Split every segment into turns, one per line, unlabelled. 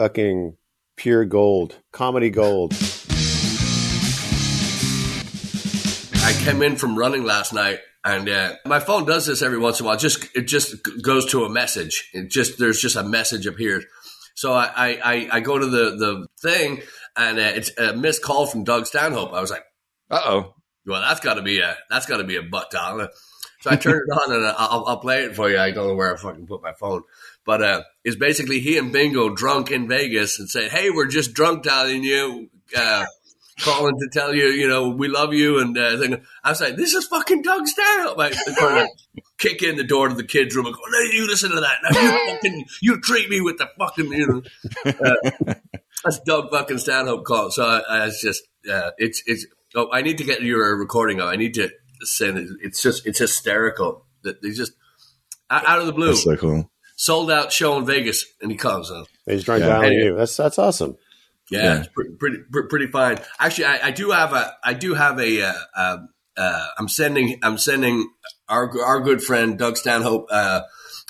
fucking pure gold, comedy gold.
I came in from running last night, and uh, my phone does this every once in a while. Just it just goes to a message. It just there's just a message appears. So I I, I, I go to the the thing, and uh, it's a missed call from Doug Stanhope. I was like,
Uh oh.
well, that's got to be a that's got to be a butt dial. So I turned it on and I'll, I'll play it for you. I don't know where I fucking put my phone, but uh, it's basically he and Bingo drunk in Vegas and say, "Hey, we're just drunk dialing you, uh, calling to tell you, you know, we love you." And uh. I was like, "This is fucking Doug Stanhope." I kind of kick in the door to the kids' room and go, "Hey, you listen to that? Now you fucking you treat me with the fucking you know." Uh, that's Doug fucking Stanhope call. So I, I just, uh, it's it's. Oh, I need to get your recording. I need to send it. It's just it's hysterical that they just out out of the blue
That's so cool.
Sold out show in Vegas, and he comes. Uh,
He's drunk
Yeah.
dialing
Anyway.
you. That's that's awesome.
yeah,
Yeah.
it's pretty, pretty pretty pretty fine. Actually, I, I do have a I do have a uh, uh, uh, I'm sending I'm sending our our good friend Doug Stanhope uh,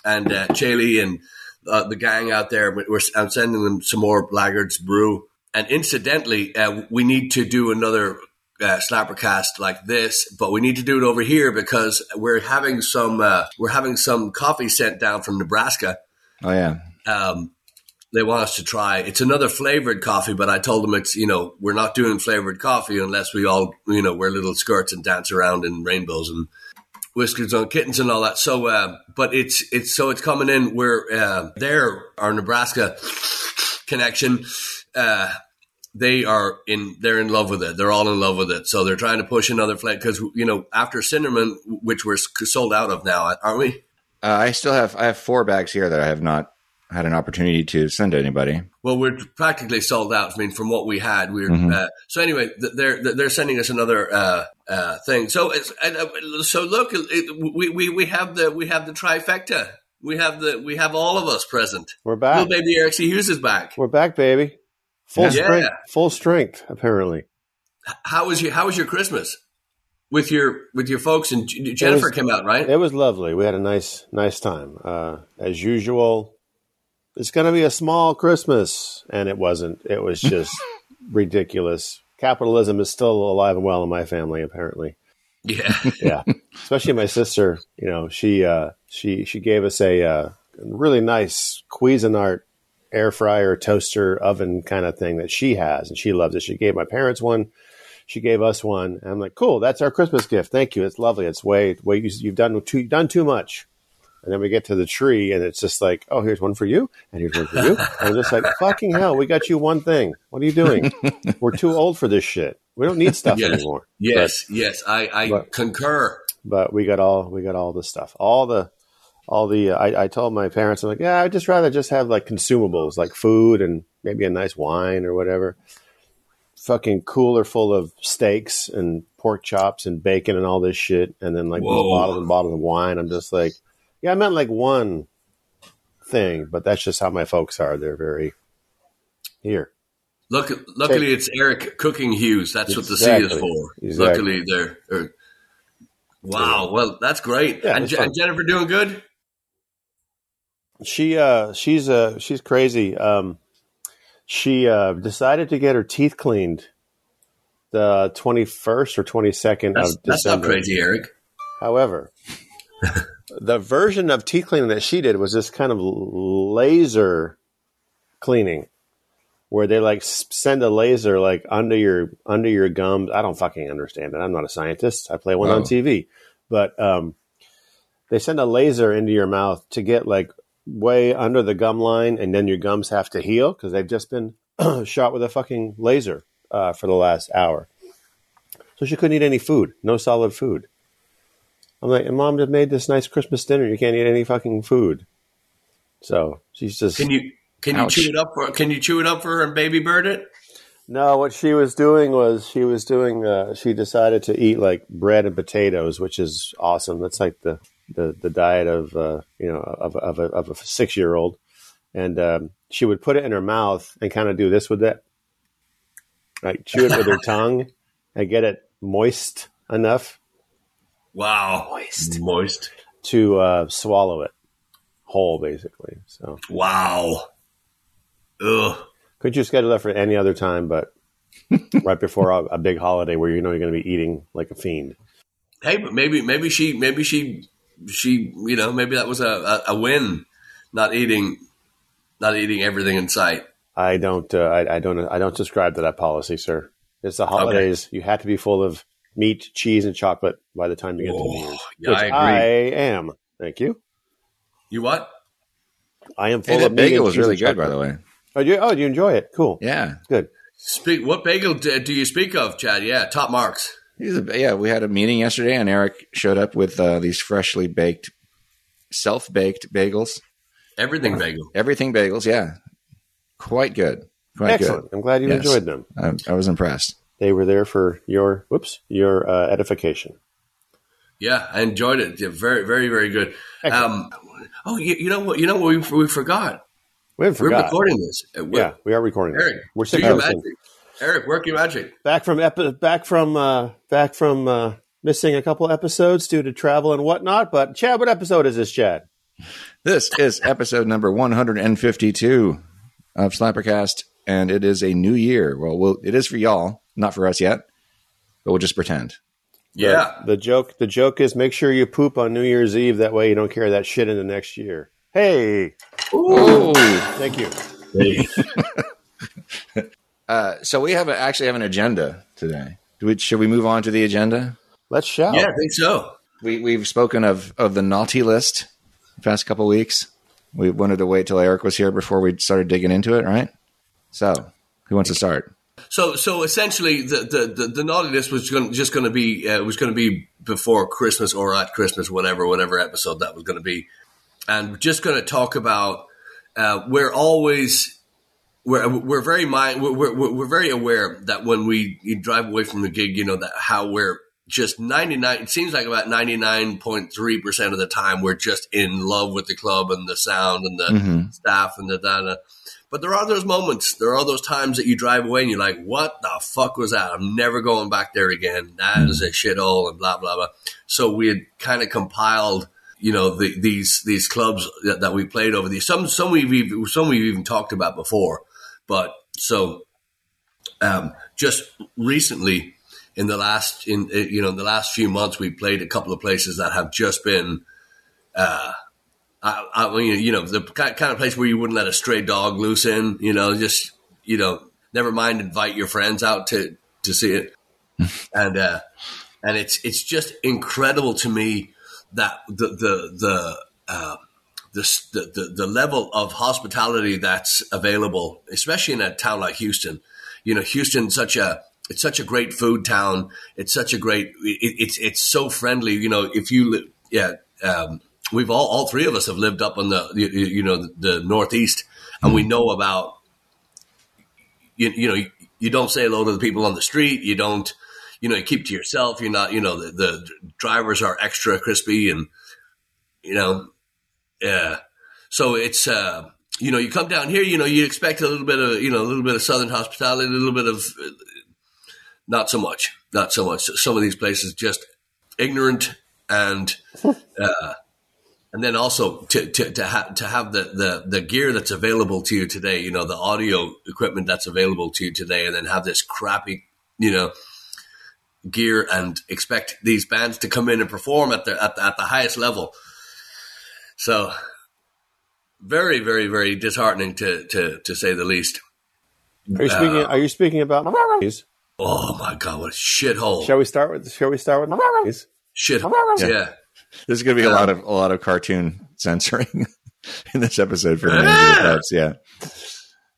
and uh, Chaley and uh, the gang out there. We're, I'm sending them some more Blackguards brew. And incidentally, uh, we need to do another uh, slappercast like this, but we need to do it over here because we're having some uh, we're having some coffee sent down from Nebraska
Oh yeah.
um, they want us to try. It's another flavored coffee, but I told them it's you know we're not doing flavored coffee unless we all you know wear little skirts and dance around in rainbows and whiskers on kittens and all that. So, uh, but it's it's so it's coming in. We're uh, there. Our Nebraska connection. Uh, they are in. They're in love with it. They're all in love with it. So they're trying to push another flavor because you know after cinnamon, which we're sold out of now, aren't we?
Uh, I still have I have four bags here that I have not had an opportunity to send to anybody.
Well, we're practically sold out. I mean, from what we had, we are
Mhm.
uh, so anyway. They're they're sending us another uh, uh, thing. So it's and, uh, so look, it, we, we we have the we have the trifecta. We have the we have all of us present.
We're back.
Little baby Eric C. Hughes is back.
We're back, baby. Full
Yeah.
strength. Full strength. Apparently,
How was your How was your Christmas with your with your folks? And Jennifer
was-
came out right.
it was lovely. We had a nice, nice time. Uh, as usual, it's going to be a small Christmas, and it wasn't. It was just ridiculous. Capitalism is still alive and well in my family, apparently.
Yeah,
yeah, especially my sister. You know, she uh, she she gave us a uh, really nice Cuisinart air fryer, toaster, oven kind of thing that she has, and she loves it. She gave my parents one. She gave us one. And I'm like, cool. That's our Christmas gift. Thank you. It's lovely. It's way way you, you've done too you've done too much. And then we get to the tree, and it's just like, oh, here's one for you, and here's one for you. And I'm just like, fucking hell, we got you one thing. What are you doing? We're too old for this shit. We don't need stuff
Yes.
anymore.
yes, yes. I I
but-
concur.
but we got all we got all the stuff all the all the uh, I, I told my parents i'm like yeah i'd just rather just have like consumables like food and maybe a nice wine or whatever fucking cooler full of steaks and pork chops and bacon and all this shit and then like
Whoa.
bottles and bottles of wine i'm just like yeah i meant like one thing but that's just how my folks are they're very here
Look, luckily it's Eric Cooking Hughes. That's what the C is for.
Exactly.
Luckily, they're. er, wow. Well, that's great.
Yeah,
and, Je- and Jennifer doing good.
She uh she's uh she's crazy. Um she uh decided to get her teeth cleaned the 21st or 22nd
That's,
of December.
that's not crazy, Eric.
However, the version of teeth cleaning that she did was this kind of laser cleaning where they like send a laser like under your under your gums. I don't fucking understand it. I'm not a scientist. I play one on
Oh.
TV, but um, they send a laser into your mouth to get like way under the gum line, and then your gums have to heal because they've just been shot with a fucking laser uh, for the last hour. So she couldn't eat any food, no solid food. I'm like, and mom just made this nice Christmas dinner. You can't eat any fucking food. So she's just
Can you can
Ouch.
you chew it up for Can you chew it up for her and baby bird it?
No, what she was doing was she was doing. Uh, she decided to eat like bread and potatoes, which is awesome. That's like the the, the diet of uh, you know of of a, of a six year old, and um, she would put it in her mouth and kind of do this with it, like chew it with her tongue and get it moist enough
Wow, moist, moist.
to uh, swallow it whole, basically. So
Wow. Ugh.
Could you schedule that for any other time, but right before a, a big holiday where you know you're going to be eating like a fiend?
Hey, but maybe maybe she maybe she she you know maybe that was a, a, a win, not eating not eating everything in sight.
I don't. Uh, I, I don't. I don't subscribe to that policy, sir. It's the holidays. You have to be full of meat, cheese, and chocolate by the time you get to New
Oh,
Year's.
yeah,
which
I agree.
I am. Thank you.
You what?
I am full
Hey,
of
that
meat
bagel was
cheese
really
and
good, by the way.
Oh, you, oh, you enjoy it? Cool.
Yeah.
Good.
Speak. What bagel do, do you speak of, Chad? Yeah, top marks.
He's a, yeah, we had a meeting yesterday, and Eric showed up with uh, these freshly baked, self baked bagels.
Everything bagel.
Everything bagels, yeah. Quite good. Quite
Excellent. I'm glad you
Yes.
enjoyed them.
I, I was impressed.
They were there for your whoops, your uh, edification.
Yeah, I enjoyed it. Yeah, very, very, very good. Um, oh, you, you know what? You know what? We, we forgot.
We haven't
We're recording this. Uh, we're-
Yeah, we are recording. this. We're
do
six
your
hours in.
Magic. Eric, work your magic.
back from epi- back from uh, back from uh, missing a couple episodes due to travel and whatnot. But Chad, what episode is this, Chad?
This is episode number 152 of Slappercast, and it is a new year. Well, we'll it is for y'all, not for us yet, but we'll just pretend.
Yeah.
The joke the joke is make sure you poop on New Year's Eve. That way you don't carry that shit into the next year. Hey,
Oh,
thank you.
uh, so we have a, actually have an agenda today. Do we, should we move on to the agenda?
Let's show.
Yeah, I think so.
We we've spoken of of the naughty list the past couple weeks. We wanted to wait till Eric was here before we started digging into it, right? So, who wants to start?
So, so essentially, the the the, the naughty list was going, just going to be uh, was going to be before Christmas or at Christmas, whatever, whatever episode that was going to be, and we're just going to talk about. Uh, we're always we're we're very mind we're, we're we're very aware that when we drive away from the gig, you know that how we're just ninety nine. It seems like about ninety nine point three percent of the time we're just in love with the club and the sound and the
Mhm.
staff and the data. But there are those moments, there are those times that you drive away and you're like, what the fuck was that? I'm never going back there again. That is a shithole and blah, blah, blah. So we had kind of compiled, you know, the, these, these clubs that, that we played over these. Some, some we've, even, some we've even talked about before. But so, um, just recently in the last, in, uh, you know, in the last few months, we played a couple of places that have just been, uh, I, I mean, you know, the kind of place where you wouldn't let a stray dog loose in, you know, just, you know, never mind invite your friends out to, to see it. and, uh, and it's, it's just incredible to me that the, the, the, uh, the, the, the, the level of hospitality that's available, especially in a town like Houston. You know, Houston's such a, it's such a great food town. It's such a great, it, it's, it's so friendly. You know, if you, yeah, um, we've all, all three of us have lived up on the, you, you know, the Northeast and we know about, you, you know, you, you don't say hello to the people on the street. You don't, you know, you keep to yourself. You're not, you know, the, the drivers are extra crispy and, you know, yeah. So it's, uh, you know, you come down here, you know, you expect a little bit of, you know, a little bit of Southern hospitality, a little bit of, not so much, not so much. Some of these places just ignorant and, uh, and then also to to to, ha- to have the, the the gear that's available to you today, you know, the audio equipment that's available to you today, and then have this crappy, you know, gear and expect these bands to come in and perform at the at the, at the highest level. So, very, very, very disheartening to to to say the least.
Are you speaking?
Uh,
are you speaking about?
Oh my god, what a shithole!
Shall we start with? Shall we start with?
Shit,
Yeah.
yeah.
There's going to be a
Um,
lot of a lot of cartoon censoring in this episode for the names of the clubs. Yeah,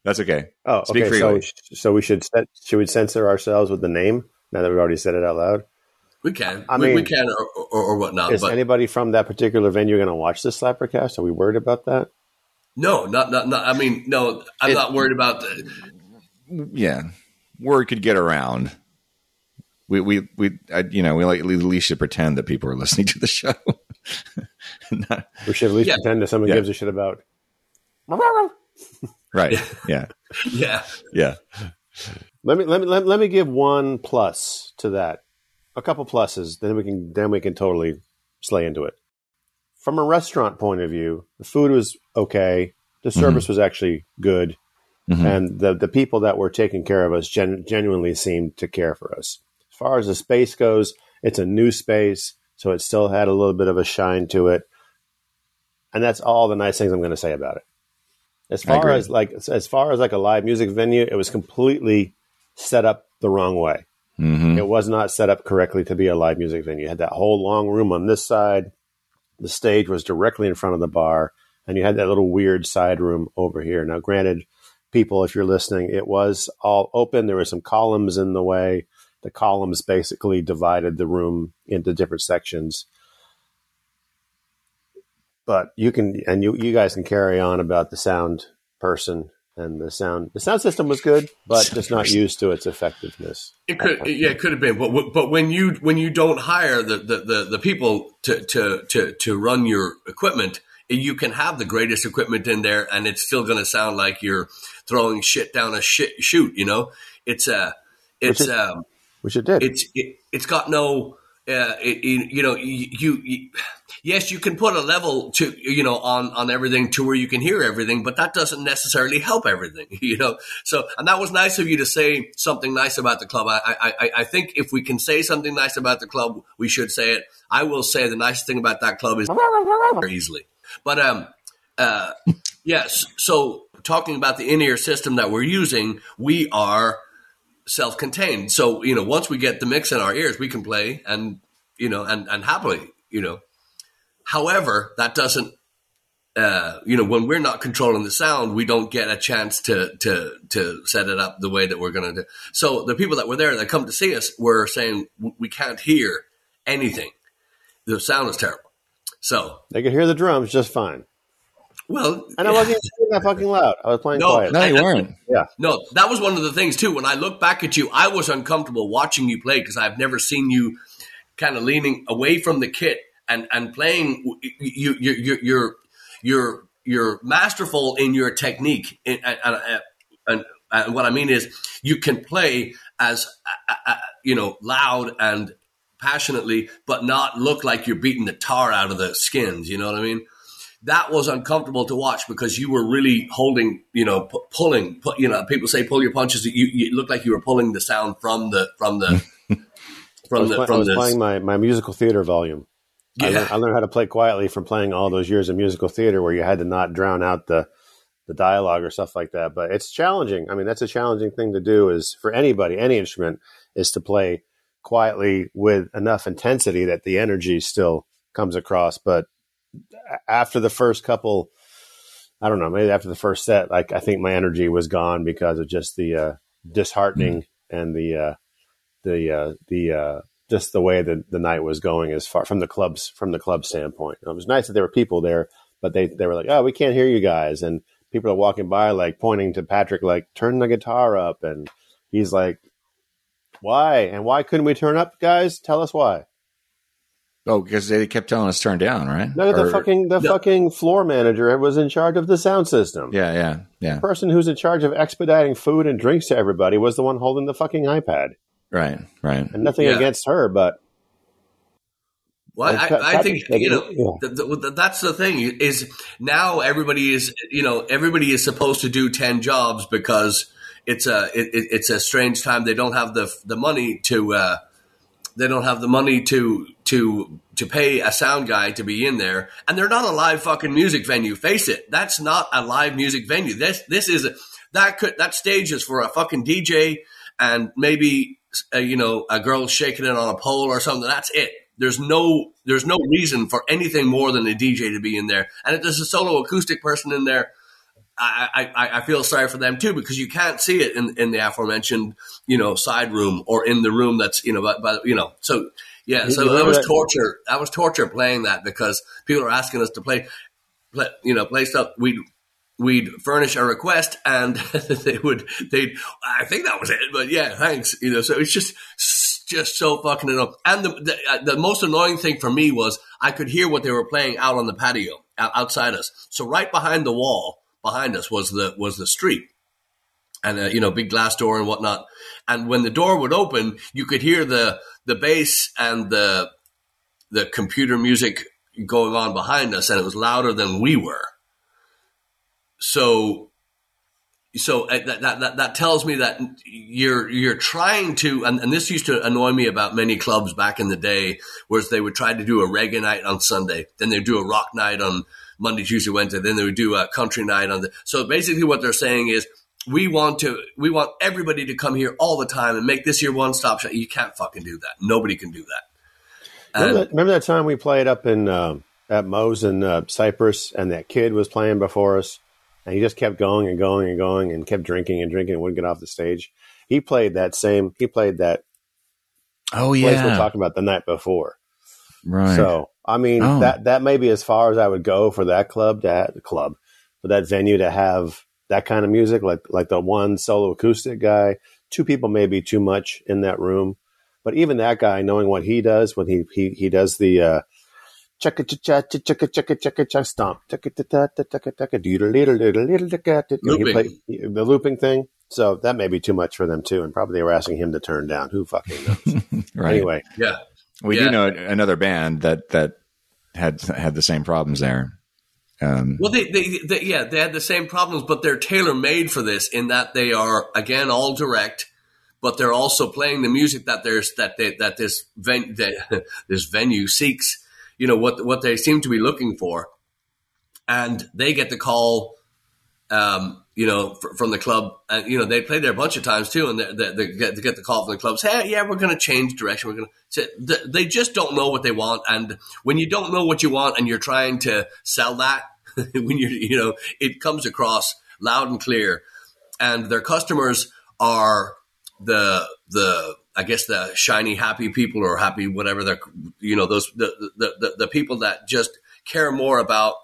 that's okay.
Oh,
Speak
okay. So, so we should set, should we censor ourselves with the name now that we've already said it out loud?
We can,
I
we, we can, or, or, or whatnot.
Is
But
anybody from that particular venue going to watch this Slappercast? Are we worried about that?
no, not, not, not. I mean, no, I'm
It-
not worried about. The,
Yeah, word could get around. We we we I, you know we like at least should pretend that people are listening to the show. Not-
We should at least
Yeah.
pretend that someone
Yeah.
gives a shit about.
right? Yeah,
yeah,
yeah.
Let me let me let, let me give one plus to that. A couple pluses, then we can then we can totally slay into it. From a restaurant point of view, the food was okay. The service was actually good.
Mhm.
and the the people that were taking care of us gen- genuinely seemed to care for us. As far as the space goes, it's a new space, so it still had a little bit of a shine to it, and that's all the nice things I'm going to say about it. As far as like as far as like a live music venue, it was completely set up the wrong way.
Hmm
It was not set up correctly to be a live music venue. You had that whole long room on this side. The stage was directly in front of the bar, and you had that little weird side room over here. Now, granted, people, if you're listening, it was all open. There were some columns in the way. The columns basically divided the room into different sections. But you can, and you, you guys can carry on about the sound person and the sound. The sound system was good, but just not used to its effectiveness.
It could, yeah, it could have been, but but when you when you don't hire the the, the, the people to, to to to run your equipment, you can have the greatest equipment in there, and it's still going to sound like you're throwing shit down a shit chute. You know, it's uh, it's
Which is-
um,
Which it did.
it's it, it's got no uh, you know you, you, yes you can put a level to you know on on everything to where you can hear everything but that doesn't necessarily help everything you know? So and that was nice of you to say something nice about the club. I, I I think if we can say something nice about the club we should say it. I will say the nice thing about that club is easily. But um uh yes so talking about the in-ear system that we're using we are self-contained. So you know, once we get the mix in our ears, we can play and you know and and happily you know. However, that doesn't. Uh, you know, when we're not controlling the sound, we don't get a chance to to to set it up the way that we're going to do. So the people that were there that come to see us were saying we can't hear anything. The sound is terrible. So,
They could hear the drums just fine.
Well,
And I wasn't even that fucking loud. I was playing
No.
quiet.
No, you weren't. Yeah.
No, that was one of the things too. When I look back at you, I was uncomfortable watching you play because I've never seen you kind of leaning away from the kit and and playing. You you you you're you're you're masterful in your technique. And, and, and, and what I mean is, you can play as uh, uh, you know loud and passionately, but not look like you're beating the tar out of the skins. You know what I mean? That was uncomfortable to watch because you were really holding, you know, pu- pulling. Pu- you know, people say pull your punches. You, you looked like you were pulling the sound from the from the from the
play- I
from
was
the.
playing my, my musical theater volume. I, learned, I learned how to play quietly from playing all those years of musical theater where you had to not drown out the the dialogue or stuff like that. But it's challenging. I mean, that's a challenging thing to do is for anybody, any instrument, is to play quietly with enough intensity that the energy still comes across. But after the first couple, I don't know, maybe after the first set, like I think my energy was gone because of just the uh, disheartening and the uh, the uh, the uh, just the way that the night was going as far from the clubs from the club standpoint. It was nice that there were people there, but they they were like, "Oh, we can't hear you guys," and people are walking by like pointing to Patrick like, "Turn the guitar up," and he's like, "Why? And why couldn't we turn up, guys? Tell us why."
Oh, because they kept telling us turn down, right?
No, the
Or-
fucking the
No.
fucking floor manager was in charge of the sound system.
Yeah, yeah, yeah.
The person who's in charge of expediting food and drinks to everybody was the one holding the fucking iPad.
Right, right.
And nothing
Yeah.
against her, but
well,
Well,
I, I think you know
it, yeah.
th- th- th- that's the thing is now everybody is you know everybody is supposed to do ten jobs because it's a it, it- it's a strange time. They don't have the the money to. Uh, they don't have the money to to to pay a sound guy to be in there, and they're not a live fucking music venue. Face it, that's not a live music venue. This this is a, that could that stage is for a fucking DJ and maybe uh, you know a girl shaking it on a pole or something. That's it. There's no there's no reason for anything more than a DJ to be in there. And if there's a solo acoustic person in there, I, I, I feel sorry for them too because you can't see it in, in the aforementioned you know side room or in the room that's you know but, but you know so yeah so that was torture. That was torture playing that because people are asking us to play, play you know play stuff. We'd we'd furnish a request and they would they'd I think that was it but yeah thanks you know so it's just just so fucking annoying. And the the, uh, the most annoying thing for me was I could hear what they were playing out on the patio outside us. So right behind the wall behind us was the was the street and uh, you know big glass door and whatnot. And when the door would open you could hear the the bass and the the computer music going on behind us and it was louder than we were. So so uh, that, that, that, tells me that you're you're trying to and, and this used to annoy me about many clubs back in the day was they would try to do a reggae night on Sunday then they'd do a rock night on Monday Tuesday Wednesday then they would do a country night on the so basically what they're saying is we want to we want everybody to come here all the time and make this your one stop shop you can't fucking do that nobody can do that
Remember that, remember that time we played up in um at Moe's in uh, Cypress, and that kid was playing before us, and he just kept going and going and going, and kept drinking and drinking, and wouldn't get off the stage. He played that same. He played that
Oh
place
yeah,
we're talking about the night before.
right.
So I mean
Oh.
that that may be as far as I would go for that club to have, club for that venue to have that kind of music, like like the one solo acoustic guy. Two people may be too much in that room, but even that guy, knowing what he does when he he he does the uh, checka cha cha checka checka checka cha stomp checka ta ta ta ta ta ta doodle little little little ta ta he
Looping.
play the looping thing. So that may be too much for them too, and probably they were asking him to turn down. Who fucking knows?
right.
Anyway,
yeah
we
yeah.
do know another band that that had had the same problems there. Um,
Well, they, they, they, yeah, they had the same problems, but they're tailor made for this in that they are again all direct, but they're also playing the music that there's that they, that this ven, that this venue seeks. You know what what they seem to be looking for, and they get the call. Um, you know, fr- from the club, and you know they play there a bunch of times too, and they, they, they, get, get the call from the clubs. Hey, yeah, we're going to change direction. We're going to. They just don't know what they want, and when you don't know what you want, and you're trying to sell that, when you you know it comes across loud and clear, and their customers are the the I guess the shiny happy people or happy whatever they're you know those the the, the, the people that just care more about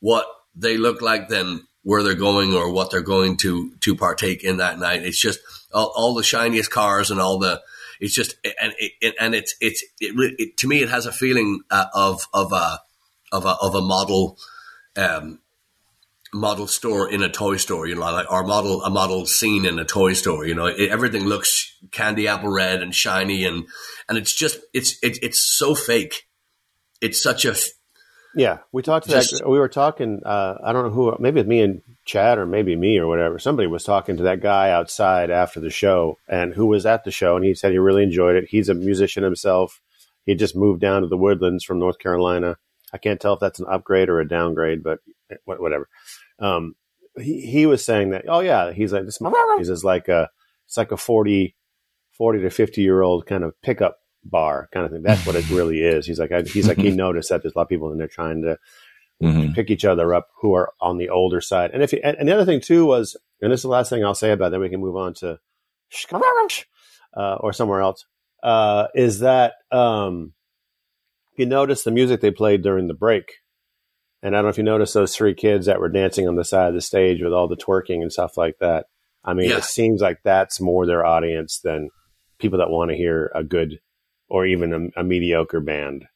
what they look like than where they're going or what they're going to to partake in that night. It's just all, all the shiniest cars and all the. It's just and it, and it's it's it, it, to me it has a feeling uh, of of a of a of a model um, model store in a toy store, you know, like our model a model scene in a toy store. You know, it, everything looks candy apple red and shiny, and and it's just it's it, it's so fake. It's such a f-
Yeah, we talked to
Just-
that. We were talking. Uh, I don't know who. Maybe it's me and Chad, or maybe me or whatever. Somebody was talking to that guy outside after the show, and who was at the show, and he said he really enjoyed it. He's a musician himself. He just moved down to the Woodlands from North Carolina. I can't tell if that's an upgrade or a downgrade, but whatever. Um, he he was saying that. Oh yeah, he's like this. Is like a it's like a 40, 40 to fifty year old kind of pickup bar kind of thing. That's what it really is. He's like I, he's like he noticed that there's a lot of people in there trying to
mhm.
pick each other up who are on the older side. And if you, and, and the other thing too was, and this is the last thing I'll say about that, we can move on to uh, or somewhere else. Uh, is that um, you notice the music they played during the break, and I don't know if you noticed those three kids that were dancing on the side of the stage with all the twerking and stuff like that. I mean,
Yeah.
it seems like that's more their audience than people that want to hear a good or even a, a mediocre band.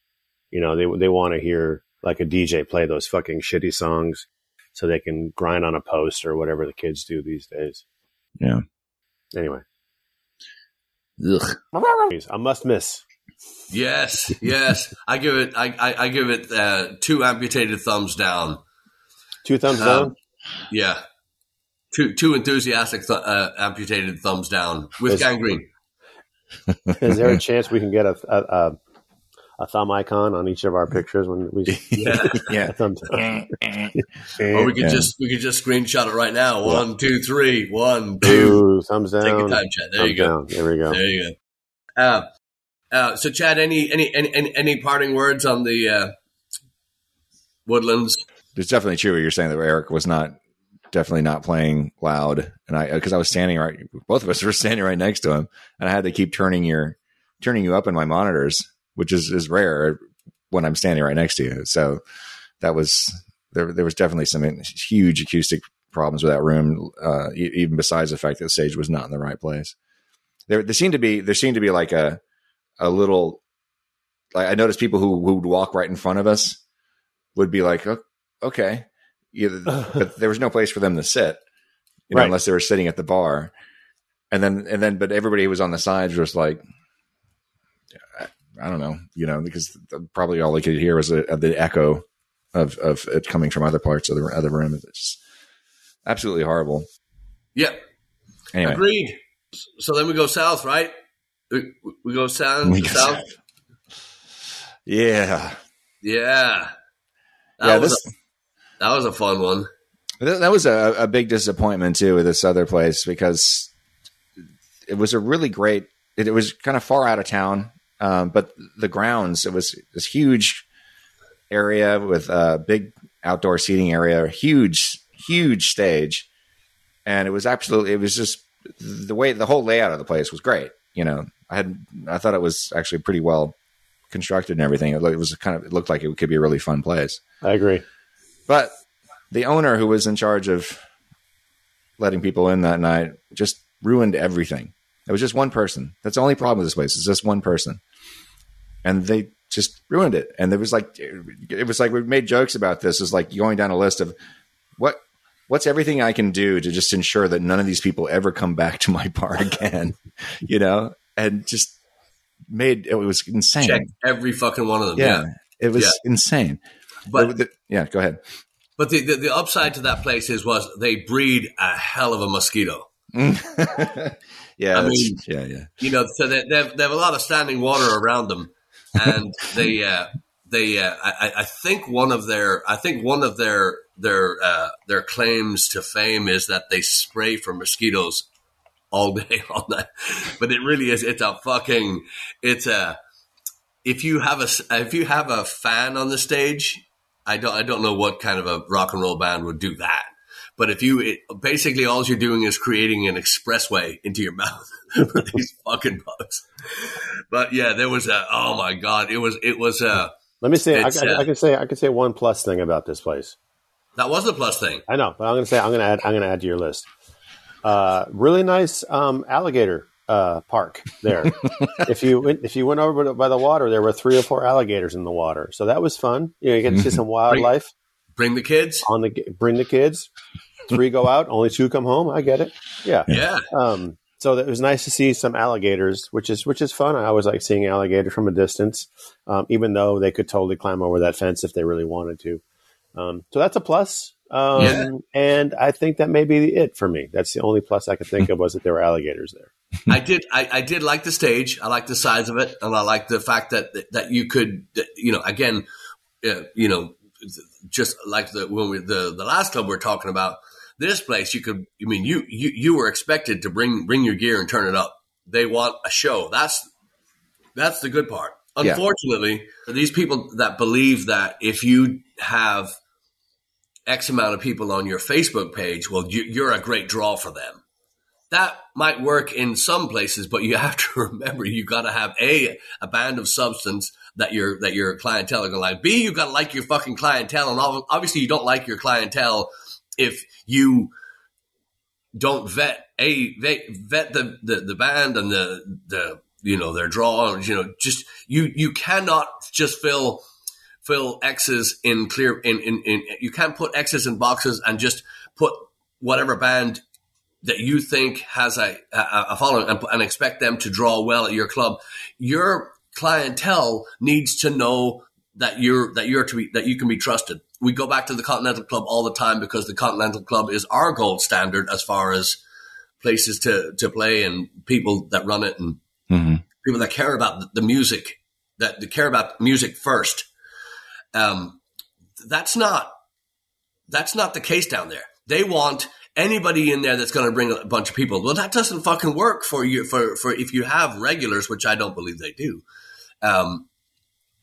You know, they they want to hear like a DJ play those fucking shitty songs so they can grind on a post or whatever the kids do these days.
Yeah.
Anyway,
Ugh.
a must miss.
Yes, yes. I give it I I, I give it uh, two amputated thumbs down.
Two thumbs
Um,
down.
Yeah, two two enthusiastic th- uh, amputated thumbs down with
Is-
gangrene.
Is there a chance we can get a, a, a, a thumb icon on each of our pictures when we
Yeah.
yeah.
a thumbs down?
Or we could
Yeah.
just we could just screenshot it right now. One, two, three. One, two.
Two thumbs down.
Take your time, Chad. There
thumbs
you go.
down. There we go.
There you go. Uh, uh, so, Chad, any any any any, parting words on the uh, Woodlands?
It's definitely true. what You're saying that Eric was not definitely not playing loud, and I because I was standing right, both of us were standing right next to him, and I had to keep turning your turning you up in my monitors, which is is rare when I'm standing right next to you. So that was there. There was definitely some huge acoustic problems with that room, uh, even besides the fact that the stage was not in the right place. There, there seemed to be there seemed to be like a a little. Like I noticed people who who would walk right in front of us would be like, "Oh, okay, but there was no place for them to sit, you know,
Right.
unless they were sitting at the bar. And then, and then, but everybody who was on the sides was like, I, I don't know, you know, because probably all they could hear was the, the echo of of it coming from other parts of the other room. It's absolutely horrible.
Yeah,
Anyway,
agreed. So then we go south, right? We, we go south.
We go
south.
yeah,
Yeah. That
yeah.
was
This
a, that was a fun one.
Th- That was a, a big disappointment too with this other place because it was a really great. It, it was kind of far out of town, um, but the grounds it was this huge area with a big outdoor seating area, a huge, huge stage, and it was absolutely. It was just the way the whole layout of the place was great. You know, I had I thought it was actually pretty well constructed and everything. It, looked- was kind of it looked like it could be a really fun place.
I agree.
But the owner who was in charge of letting people in that night just ruined everything. It was just one person. That's the only problem with this place. It's just one person. And they just ruined it. And there was like it was like we made jokes about this. It's like going down a list of what what's everything I can do to just ensure that none of these people ever come back to my bar again. you know? And just made it was insane.
Check every fucking one of them.
Yeah.
Yeah.
It was
Yeah.
insane.
But
The- the- yeah, go ahead.
but the, the the upside to that place is was they breed a hell of a mosquito.
yeah,
I mean-
yeah, yeah.
you know, so they, they, have, they have a lot of standing water around them, and they uh, they uh, I, I think one of their I think one of their their uh, their claims to fame is that they spray for mosquitoes all day all night, but it really is it's a fucking it's a if you have a if you have a fan on the stage, I don't I don't know what kind of a rock and roll band would do that. But if you it, basically all you're doing is creating an expressway into your mouth for these fucking bugs. But yeah, there was a oh my god, it was it was a
Let me say, I, I, I can say, I can say one plus thing about this place.
that was the plus thing.
I know, but I'm going to say, I'm going to add, I'm going to add to your list. Uh, really nice um, alligator uh, park there. if you went, if you went over by the- water, there were three or four alligators in the water, so that was fun. You know, you get to see some wildlife
Bring the kids.
on the bring the kids. Three go out, only two come home. I get it. Yeah.
Yeah,
Um, so it was nice to see some alligators, which is which is fun. I always like seeing alligators from a distance, um, even though they could totally climb over that fence if they really wanted to. Um, so that's a plus. Um,
Yeah.
And I think that may be it for me. That's the only plus I could think of was that there were alligators there.
I did. I, I did like the stage. I like the size of it, and I like the fact that that you could, you know, again, uh, you know, just like the when we the the last club we are talking about. This place, you could. I mean, you you you were expected to bring bring your gear and turn it up. They want a show. That's that's the good part.
Yeah.
Unfortunately, these people that believe that if you have X amount of people on your Facebook page, well, you, you're a great draw for them that might work in some places, but you have to remember you got to have a a band of substance that your that your clientele are gonna like. B, you got to like your fucking clientele, and obviously you don't like your clientele if you don't vet a vet, vet the, the the band and the the you know their draw. You know, just you you cannot just fill fill X's in clear in, in in you can't put X's in boxes and just put whatever band that you think has a, a, a following and, and expect them to draw well at your club. Your clientele needs to know that you're that you're to be that you can be trusted. We go back to the Continental Club all the time because the Continental Club is our gold standard as far as places to to play and people that run it and
Mhm.
people that care about the, music that, that care about music first. Um, that's not that's not the case down there. They want anybody in there that's going to bring a bunch of people. Well, that doesn't fucking work for you for for if you have regulars, which I don't believe they do. Um,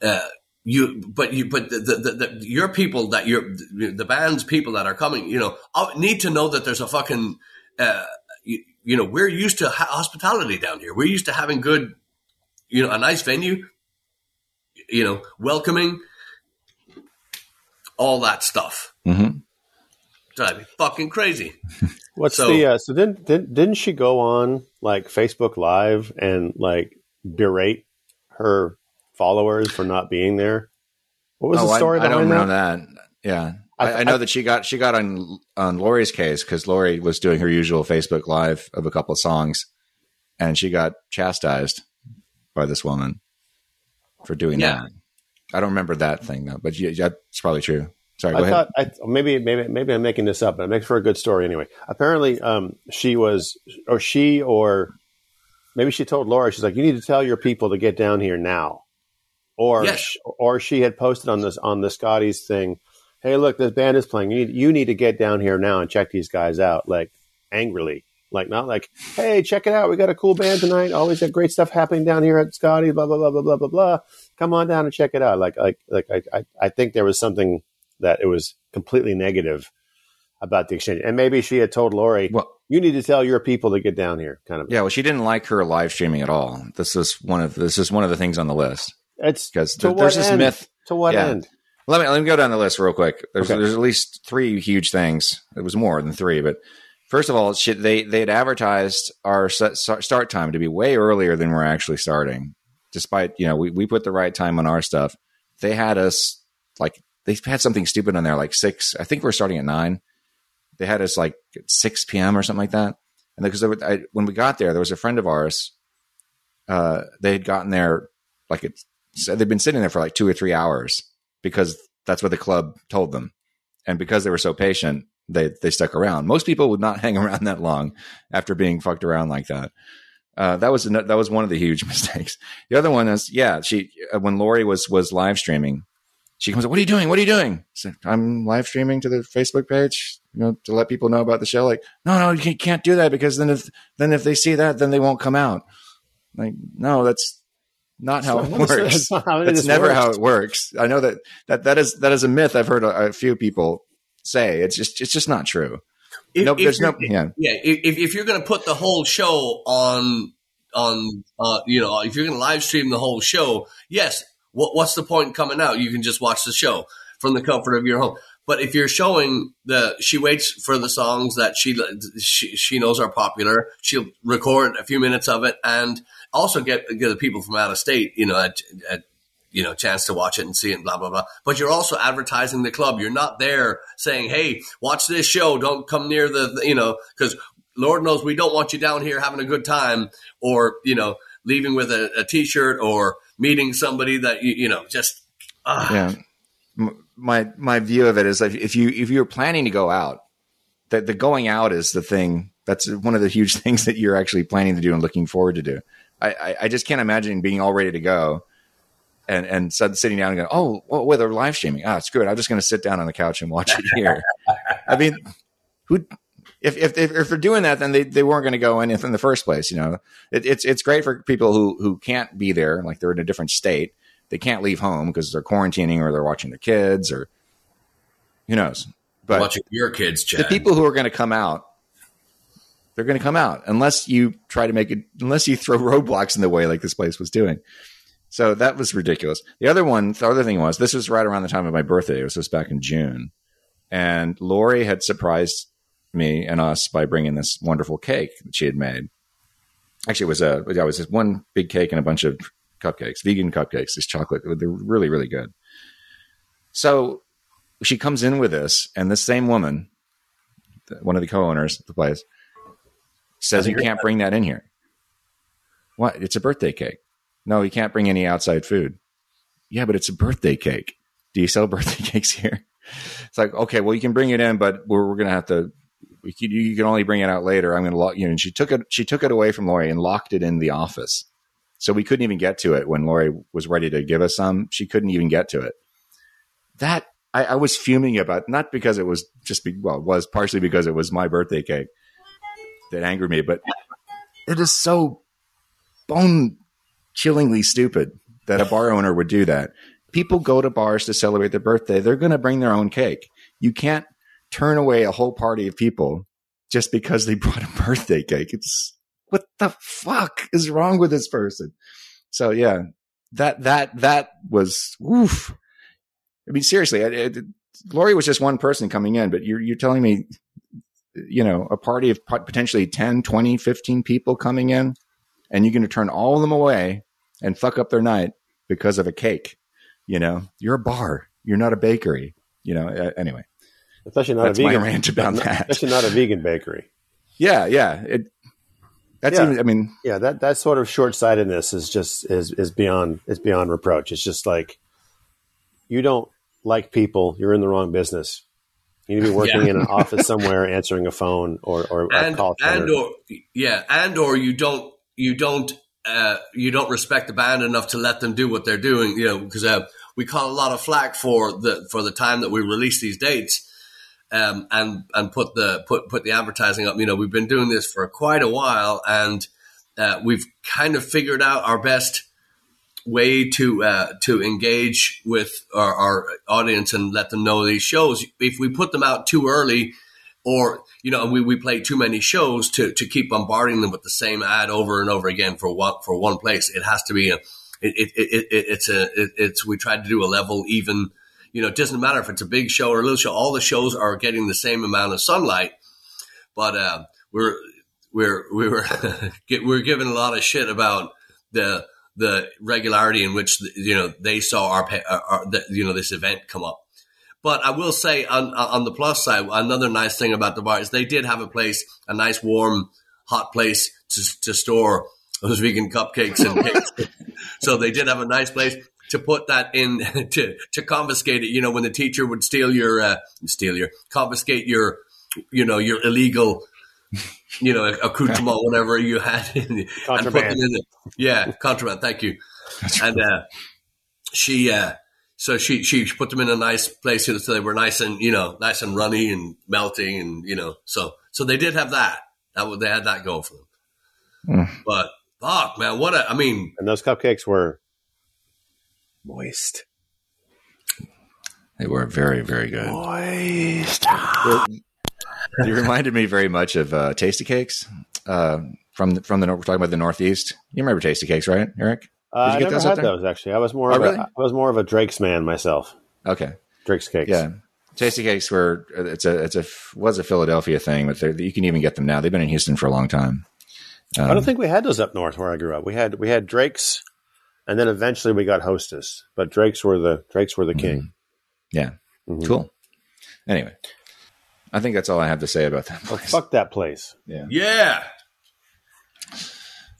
uh, you but you but the, the, the, your people that your the band's people that are coming, you know, need to know that there's a fucking uh, you, you know we're used to hospitality down here. We're used to having good, you know, a nice venue, you know, welcoming, all that stuff.
Mhm.
Drive me fucking crazy.
What's
So-
the uh, so didn't, didn't didn't she go on like Facebook Live and like berate her followers for not being there? What was
Oh,
the story
I, I don't
behind
know
that?
that. Yeah,
I-
I, I know
I-
that she got she got on on Lori's case because Lori was doing her usual Facebook live of a couple of songs, and she got chastised by this woman for doing
Yeah.
that. I don't remember that thing though, but yeah, that's probably true. Sorry, go
I
ahead.
thought I, maybe maybe maybe I'm making this up, but it makes for a good story anyway. Apparently, um, she was or she or maybe she told Laura she's like, you need to tell your people to get down here now, or
Yes.
or she had posted on this on the Scotty's thing, hey, look, this band is playing. You need you need to get down here now and check these guys out, like angrily. Like not like, hey, check it out. We got a cool band tonight. Always got great stuff happening down here at Scotty. Blah blah blah blah blah blah blah. Come on down and check it out. Like like like I I, I think there was something that it was completely negative about the exchange. And maybe she had told Lori,
Well-
you need to tell your people to get down here. Kind of.
Yeah, well, she didn't like her live streaming at all. This is one of this is one of the things on the list
It's
because there, there's this
end?
myth.
To what
Yeah.
end?
Let me let me go down the list real quick. There's
Okay.
there's at least three huge things. It was more than three, but first of all, shit, they they had advertised our start time to be way earlier than we're actually starting. Despite you know we we put the right time on our stuff, they had us like they had something stupid on there like six. I think we're starting at nine. They had us like at six p.m. or something like that. And because when we got there, there was a friend of ours. Uh, they had gotten there like it said they'd been sitting there for like two or three hours because that's what the club told them, and because they were so patient, they they stuck around. Most people would not hang around that long after being fucked around like that. Uh, that was that was one of the huge mistakes. The other one is yeah, she uh, when Lori was was live streaming, she comes up, "What are you doing? What are you doing?" Said, "I'm live streaming to the Facebook page, you know, to let people know about the show." Like, no, no, you can't- do that because then if then if they see that, then they won't come out. Like, no, that's not how it works.
That's how
That's never
works.
how it works. I know that that that is that is a myth I've heard a, a few people say. It's just it's just not true.
If,
no,
if
there's no
you're-
yeah.
yeah. If, if you're going to put the whole show on on uh, you know if you're going to live stream the whole show, yes. What, what's the point coming out? You can just watch the show from the comfort of your home. But if you're showing the, she waits for the songs that she she, she knows are popular. She'll record a few minutes of it and also get get the people from out of state, you know, at, at you know, chance to watch it and see it, and blah blah blah. But you're also advertising the club. You're not there saying, "Hey, watch this show. Don't come near the,", you know, because Lord knows we don't want you down here having a good time, or you know, leaving with a a T-shirt or meeting somebody that you you know just. ah.
yeah. My my view of it is if you if you're planning to go out, that the going out is the thing. That's one of the huge things that you're actually planning to do and looking forward to do. I, I, I just can't imagine being all ready to go and and sitting down and going, oh, well, well, they're live streaming. Ah, it's good. I'm just going to sit down on the couch and watch it here. I mean, who? If, if, if, if they're doing that, then they, they weren't going to go in in the first place. You know, it, it's, it's great for people who, who can't be there, like they're in a different state. They can't leave home because they're quarantining or they're watching their kids or who knows. But
watching your kids, Chad.
the people who are going to come out, they're going to come out unless you try to make it, unless you throw roadblocks in the way like this place was doing. So that was ridiculous. The other one, the other thing was, this was right around the time of my birthday. It was just back in June. And Lori had surprised me and us by bringing this wonderful cake that she had made. Actually, it was a, it was just one big cake and a bunch of cupcakes, vegan cupcakes, this chocolate. They're really, really good. So she comes in with this, and this same woman, one of the co-owners of the place, says you can't bring that in here. What? It's a birthday cake. No, you can't bring any outside food. Yeah, but it's a birthday cake. Do you sell birthday cakes here? It's like, okay, well, you can bring it in, but we're, we're going to have to. Can, you can only bring it out later. I'm going to lock you. know, and she took it. She took it away from Lori and locked it in the office, so we couldn't even get to it when Lori was ready to give us some. She couldn't even get to it. That I, I was fuming about, not because it was just be, well, it was partially because it was my birthday cake that angered me, but it is so bone chillingly stupid that a bar owner would do that. People go to bars to celebrate their birthday. They're going to bring their own cake. You can't turn away a whole party of people just because they brought a birthday cake. It's what the fuck is wrong with this person? So yeah, that that that was oof. I mean, seriously, it, it, Lori was just one person coming in, but you're you're telling me, you know, a party of potentially 10, 20, 15 people coming in, and you're going to turn all of them away and fuck up their night because of a cake. You know, you're a bar. You're not a bakery. You know. Uh, anyway,
Especially not
That's
a
my
vegan
rant about
not-
that.
Especially not a vegan bakery.
yeah, yeah. It, that's
Yeah.
even. I mean,
Yeah, that that sort of short sightedness is just is is beyond is beyond reproach. It's just like you don't like people, you're in the wrong business. You need to be working
Yeah.
in an office somewhere, answering a phone or or a call center.
and or yeah, and or you don't you don't uh, you don't respect the band enough to let them do what they're doing. You know, because uh, we caught a lot of flack for the for the time that we released these dates. Um, and and put the put put the advertising up. You know, we've been doing this for quite a while, and uh, we've kind of figured out our best way to uh, to engage with our, our audience and let them know these shows. If we put them out too early, or you know, we, we play too many shows to, to keep bombarding them with the same ad over and over again for one for one place. It has to be a it, it, it, it it's a it, it's we try to do a level even. You know, it doesn't matter if it's a big show or a little show. All the shows are getting the same amount of sunlight, but uh, we're we're we were we're given a lot of shit about the the regularity in which you know they saw our, our, our the, you know this event come up. But I will say on on the plus side, another nice thing about the bar is they did have a place, a nice warm, hot place to, to store those vegan cupcakes and cakes. so they did have a nice place to put that in to to confiscate it. You know, when the teacher would steal your uh, steal your confiscate your you know your illegal you know accoutrement whatever you had in, and put
Contraband.
in the, yeah contraband. Thank you. And uh, she uh, so she she put them in a nice place so they were nice and you know nice and runny and melting and you know so so they did have that that was, they had that going for them.
Mm.
But fuck man, what a I mean
and those cupcakes were moist.
They were very, very good.
Moist.
You reminded me very much of uh, Tastykakes uh, from the, from the we're talking about the Northeast. You remember Tastykakes, right, Eric?
Uh,
Did you
I never
those up
had
there?
those actually. I was more
Oh,
of
really?
a I was more of a Drake's man myself.
Okay,
Drake's cakes.
yeah. Tastykakes were it's a it's a was a Philadelphia thing, but they're- you can even get them now. They've been in Houston for a long time. Um,
I don't think we had those up north where I grew up. We had we had Drake's, and then eventually we got Hostess. But Drake's were the Drake's were the king.
Yeah,
Mhm.
cool. Anyway, I think that's all I have to say about that. Place.
fuck that place.
Yeah.
yeah,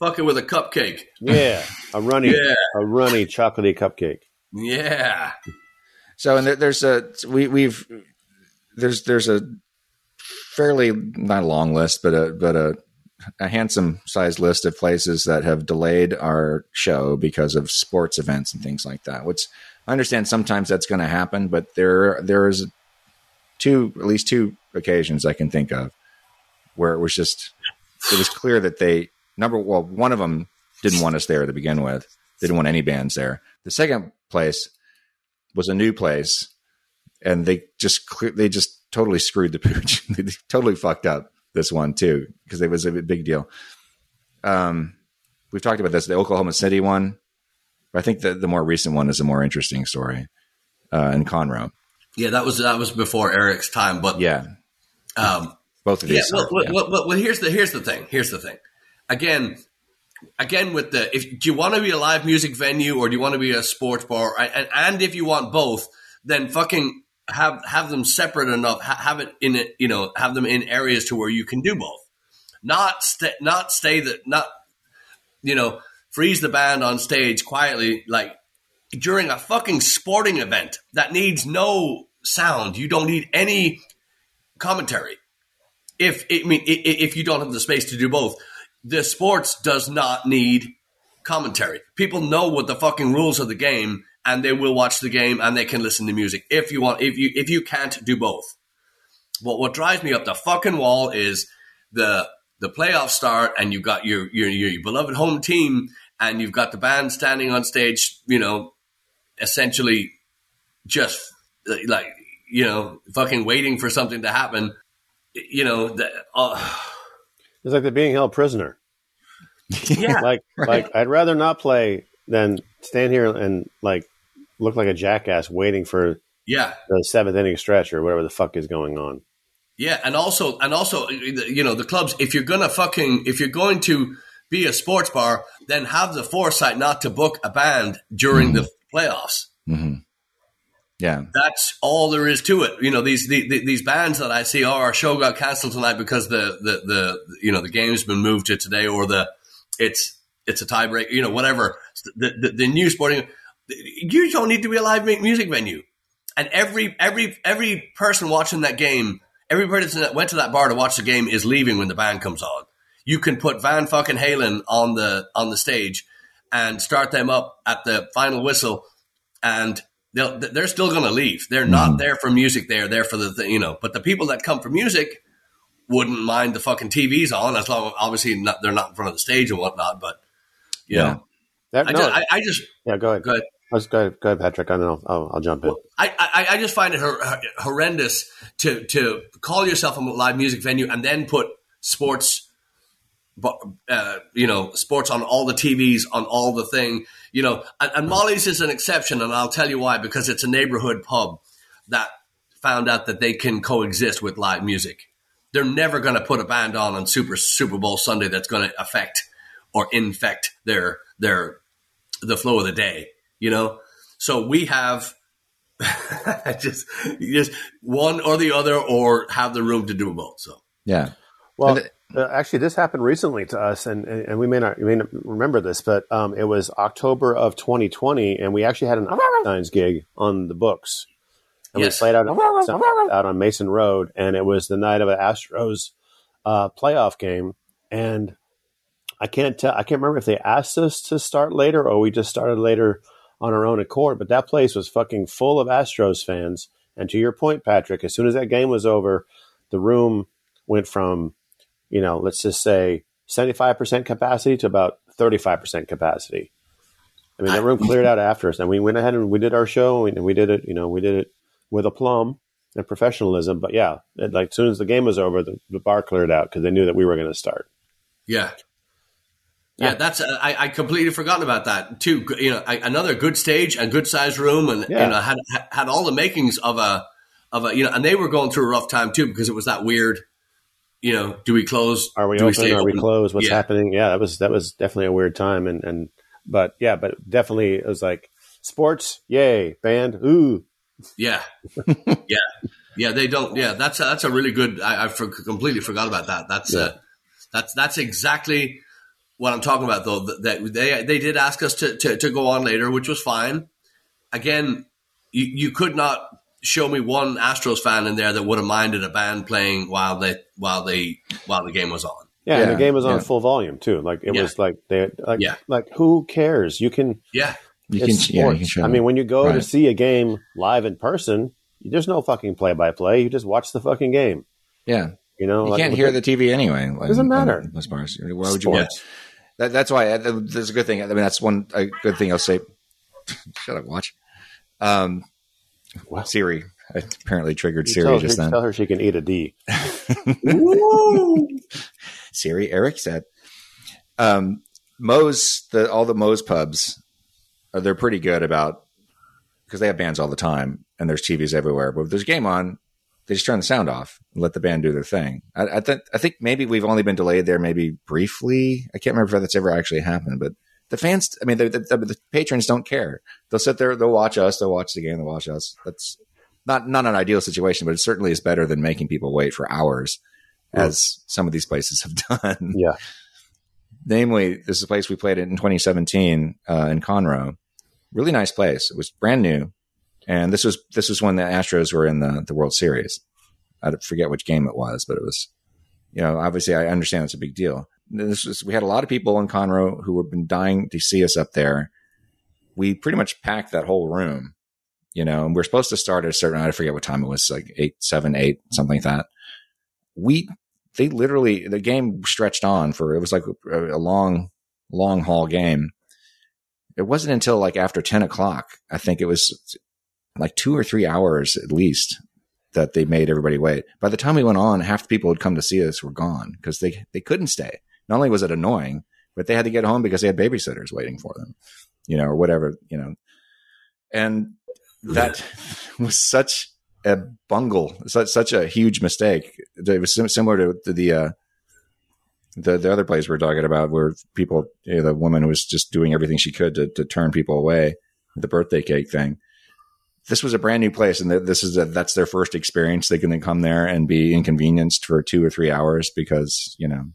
fuck it with a cupcake.
Yeah, a runny,
Yeah.
a runny chocolatey cupcake.
Yeah,
So, and there, there's a we we've there's there's a fairly not a long list, but a but a a handsome sized list of places that have delayed our show because of sports events and things like that. Which I understand sometimes that's going to happen, but there there is two at least two occasions I can think of where it was just it was clear that they number well one of them didn't want us there to begin with. They didn't want any bands there. The second place was a new place, and they just they just totally screwed the pooch. they totally fucked up this one too because it was a big deal. Um, we've talked about this, the Oklahoma City one. But I think the the more recent one is a more interesting story uh, in Conroe.
yeah, that was that was before Eric's time, but
Yeah,
um,
both of
Yeah,
these.
well,
are,
well,
yeah.
well, well, here's the here's the thing. Here's the thing. Again, again with the if do you want to be a live music venue or do you want to be a sports bar, and, and if you want both, then fucking have have them separate enough. Have it in it, you know, have them in areas to where you can do both. Not stay, not stay that not you know freeze the band on stage quietly like during a fucking sporting event that needs no sound. You don't need any commentary if I mean if you don't have the space to do both, the sports does not need commentary. People know what the fucking rules of the game, and they will watch the game and they can listen to music. If you want, if you if you can't do both, what what drives me up the fucking wall is the the playoffs start, and you've got your your your beloved home team, and you've got the band standing on stage, you know, essentially just like you know, fucking waiting for something to happen you know, the, uh,
It's like they're being held prisoner.
yeah,
Like like I'd rather not play than stand here and like look like a jackass waiting for
yeah,
the seventh inning stretch or whatever the fuck is going on.
yeah, and also, and also, you know, the clubs. If you're gonna fucking, if you're going to be a sports bar, then have the foresight not to book a band during the playoffs.
hmm Yeah,
That's all there is to it. You know, these the, the, these bands that I see, oh, our show got canceled tonight because the, the the you know the game's been moved to today, or the it's it's a tiebreak. You know, whatever. The, the the new sporting, you don't need to be a live music venue. and every every every person watching that game, every person that went to that bar to watch the game is leaving when the band comes on. You can put Van fucking Halen on the on the stage and start them up at the final whistle, and they'll, they're still going to leave. They're not there for music. They're there for the, you know. But the people that come for music wouldn't mind the fucking TVs on as long, obviously, not, they're not in front of the stage and whatnot. But you
Yeah.
know,
That,
I,
no,
just, I, I just
yeah, go ahead.
go ahead.
Let's go ahead, go ahead, Patrick. I know. I'll, I'll jump in.
I, I, I just find it hor- horrendous to to call yourself a live music venue and then put sports, uh, you know, sports on all the TVs on all the thing, you know. And, and Molly's is an exception, and I'll tell you why because it's a neighborhood pub that found out that they can coexist with live music. They're never going to put a band on on Super Super Bowl Sunday that's going to affect or infect their their the flow of the day. You know, so we have just just one or the other, or have the room to do both. So
Yeah.
Well,
And
uh, actually, this happened recently to us, and, and, and we may not, you may not remember this, but um, it was October of 2020, and we actually had an Einstein's gig on the books. And
Yes.
we played out, out on Mason Road, and it was the night of an Astros uh, playoff game. And I can't tell, I can't remember if they asked us to start later or we just started later on our own accord, but that place was fucking full of Astros fans. And to your point, Patrick, as soon as that game was over, the room went from you know, let's just say 75% capacity to about 35% capacity. I mean, that room cleared out after us, and we went ahead and we did our show, and we did it, you know, we did it with aplomb and professionalism. But yeah, it, like as soon as the game was over, the, the bar cleared out because they knew that we were going to start.
yeah, yeah,
Yeah.
that's uh, I, I completely forgotten about that too. You know, I, another good stage, a good sized room, and
Yeah.
you know had had all the makings of a of a you know, and they were going through a rough time too because it was that weird. You know, do we close?
Are we
do
open?
stay
Are we
open?
closed? What's
Yeah.
happening? Yeah, that was that was definitely a weird time, and and but yeah, but definitely it was like sports, yay, band, ooh,
Yeah, yeah, yeah. They don't. Yeah, that's a, that's a really good. I, I for, completely forgot about that. That's uh, that's that's exactly what I'm talking about. Though that they they did ask us to, to, to go on later, which was fine. Again, you, you could not show me one Astros fan in there that would have minded a band playing while they while they while the game was on.
Yeah, and
Yeah,
the game was on
yeah.
full volume too. Like it
Yeah.
was like they like
Yeah.
like who cares? You can
Yeah,
You can, yeah, you can show
I mean, when you go to see a game live in person, there's no fucking play by play. You just watch the fucking game.
yeah.
You know,
You
Like,
can't hear the TV anyway. like,
Doesn't matter.
in Those bars. Why would you watch? That, that's why uh, there's a good thing. I mean, that's one a good thing I'll say. Shut up, watch. Um,
Wow.
Siri I apparently triggered
You
Siri
tell,
just then.
tell her she can eat a D.
Siri, Eric said. Um, Moe's the all the Moe's pubs, uh, they're pretty good about because they have bands all the time and there's TVs everywhere. But if there's a game on, they just turn the sound off and let the band do their thing. I, I, th- I think maybe we've only been delayed there, maybe briefly. I can't remember if that's ever actually happened, but the fans, I mean, the, the, the patrons don't care. They'll sit there, they'll watch us, they'll watch the game, they'll watch us. That's not not an ideal situation, but it certainly is better than making people wait for hours, as some of these places have done.
Yeah.
Namely, this is a place we played it in 2017 uh, in Conroe. Really nice place. It was brand new, and this was this was when the Astros were in the the World Series. I forget which game it was, but it was. You know, obviously, I understand it's a big deal. This was we had a lot of people in Conroe who had been dying to see us up there. We pretty much packed that whole room. You know, and we are supposed to start at a certain. I forget what time it was, like eight, seven, eight, something like that. We they literally the game stretched on for it was like a, a long long haul game it wasn't until like after 10 o'clock i think it was like two or three hours at least that they made everybody wait by the time we went on half the people who had come to see us were gone because they they couldn't stay not only was it annoying but they had to get home because they had babysitters waiting for them you know or whatever you know and that was such a bungle, such such a huge mistake. It was sim- similar to, to the uh, the the other place we are talking about, where people, you know, the woman was just doing everything she could to, to turn people away, the birthday cake thing. This was a brand new place, and this is a, that's their first experience. They can then come there and be inconvenienced for two or three hours because you know,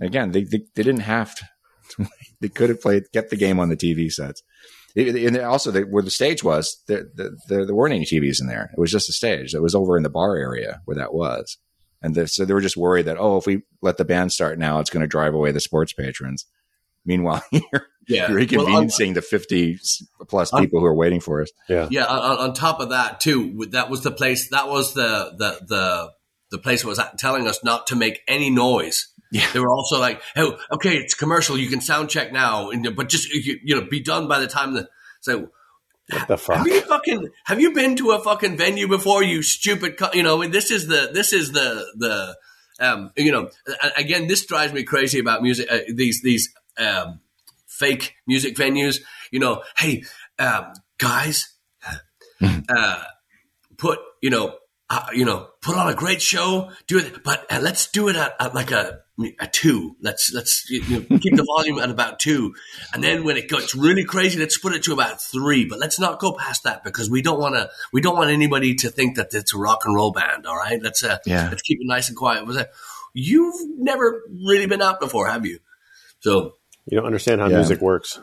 again, they they, they didn't have to. they could have played, get the game on the TV sets. And also, the, where the stage was, there, there, there weren't any TVs in there. It was just a stage. It was over in the bar area where that was. And the, so they were just worried that, oh, if we let the band start now, it's going to drive away the sports patrons. Meanwhile, you're,
Yeah.
you're
Well, on-
the 50 plus people who are waiting for us.
Yeah.
Yeah, on, on top of that too, that was the place. That was the the the the place that was telling us not to make any noise.
Yeah.
They were also like, "Oh, okay, it's commercial. You can sound check now, and, but just you, you know, be done by the time the." So,
What the fuck?
have you fucking have you been to a fucking venue before? You stupid, cu- you know. This is the this is the the um you know. Again, this drives me crazy about music. Uh, these these um fake music venues. You know, hey, um, guys, uh, put you know uh, you know put on a great show do it but uh, let's do it at, at like a a two let's let's you know, keep the volume at about two and then when it gets really crazy let's put it to about three but let's not go past that because we don't want to we don't want anybody to think that it's a rock and roll band all right let's uh
Yeah.
let's keep it nice and quiet was that you've never really been out before have you so
You don't understand how
Yeah.
music works.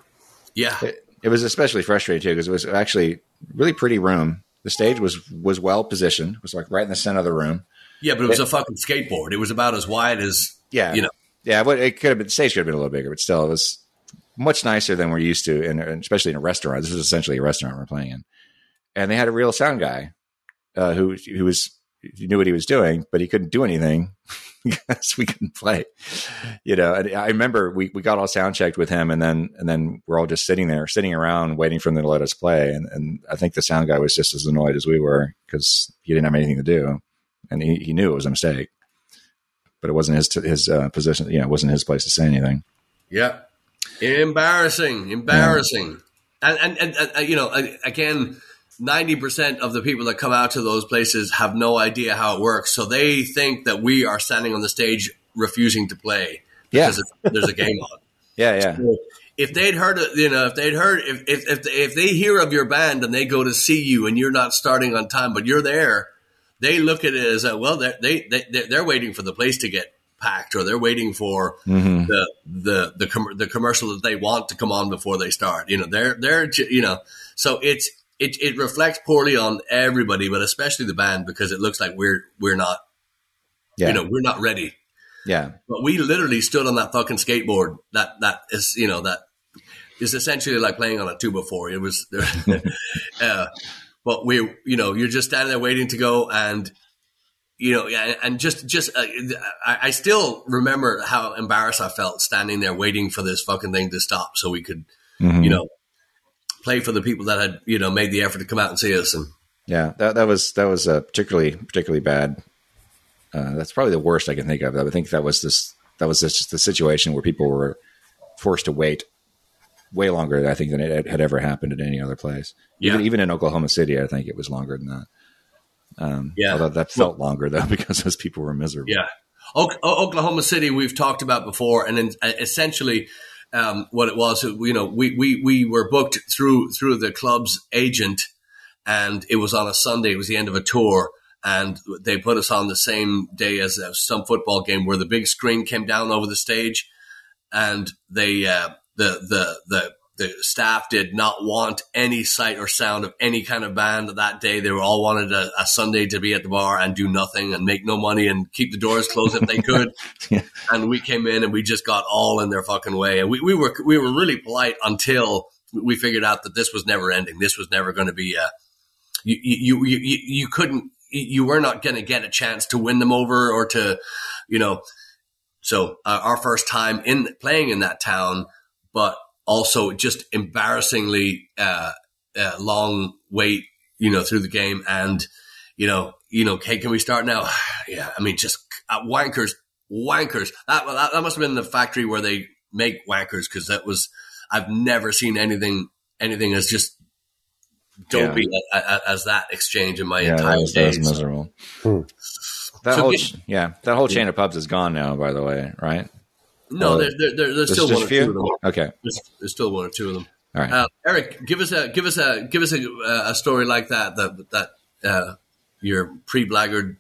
yeah
It, it was especially frustrating too because it was actually really pretty room. The stage was was well positioned. It was like right in the center of the room.
yeah but it was a fucking skateboard it was about as wide as
Yeah,
you know
yeah. But it could have been the stage could have been a little bigger, but still, it was much nicer than we're used to, in, especially in a restaurant. This was essentially a restaurant we're playing in, and they had a real sound guy uh, who who was he knew what he was doing, but he couldn't do anything because we couldn't play. You know, and I remember we, we got all sound checked with him, and then and then we're all just sitting there, sitting around, waiting for them to let us play. And, and I think the sound guy was just as annoyed as we were because he didn't have anything to do, and he, he knew it was a mistake. But it wasn't his his uh, position. You know, it wasn't his place to say anything.
Yeah. Embarrassing, embarrassing. And, and, and, and, uh, you know, again, 90% of the people that come out to those places have no idea how it works. So they think that we are standing on the stage refusing to play
Yeah,
because it's- there's a game on.
yeah, yeah,
If they'd heard, you know, if they'd heard, if, if, if, if they hear of your band and they go to see you and you're not starting on time, but you're there, they look at it as, uh, well, they're, they, they, they're waiting for the place to get packed or they're waiting for
hmm
the the the com- the commercial that they want to come on before they start. You know, they're they're you know, so it's it it reflects poorly on everybody, but especially the band because it looks like we're we're not
yeah,
you know we're not ready.
yeah.
But we literally stood on that fucking skateboard. That that is you know that is essentially like playing on a two before. It was, uh, but we you know you're just standing there waiting to go and you know, yeah, and just, just, uh, I, I still remember how embarrassed I felt standing there waiting for this fucking thing to stop so we could,
Mhm.
you know, play for the people that had, you know, made the effort to come out and see us. And
Yeah, that that was that was a particularly particularly bad. Uh, that's probably the worst I can think of. I think that was this that was just the situation where people were forced to wait way longer, I think, than it had ever happened at any other place. Even
Yeah.
even in Oklahoma City, I think it was longer than that. Um,
Yeah.
although that felt longer though because those people were miserable.
yeah, o- O- Oklahoma City we've talked about before, and then uh, essentially. Um, what it was, you know, we, we, we were booked through through the club's agent, and it was on a Sunday. It was the end of a tour, and they put us on the same day as uh, some football game where the big screen came down over the stage, and they uh, the the the the staff did not want any sight or sound of any kind of band that day. They were all wanted a, a Sunday to be at the bar and do nothing and make no money and keep the doors closed if they could.
Yeah.
And we came in and we just got all in their fucking way. And we, we were we were really polite until we figured out that this was never ending. This was never going to be a you you you you, you couldn't you were not going to get a chance to win them over or to you know so uh, our first time in playing in that town but also just embarrassingly uh, uh, long wait you know through the game and you know you know okay can we start now yeah i mean just uh, wankers wankers that, that that must have been the factory where they make wankers because that was i've never seen anything anything as just dopey a- a- as that exchange in my
Yeah, that
entire
was, that was miserable.
Hmm.
That
So
whole
get-
yeah, that whole chain of pubs is gone now. By the way, right?
No,
Uh,
there, there, there, there's
There's
still one or
few?
two of them.
Okay,
There's, there's still one or two of them.
all right.
Uh, Eric, give us a give us a give us a, uh, a story like that that that uh, your pre blackguard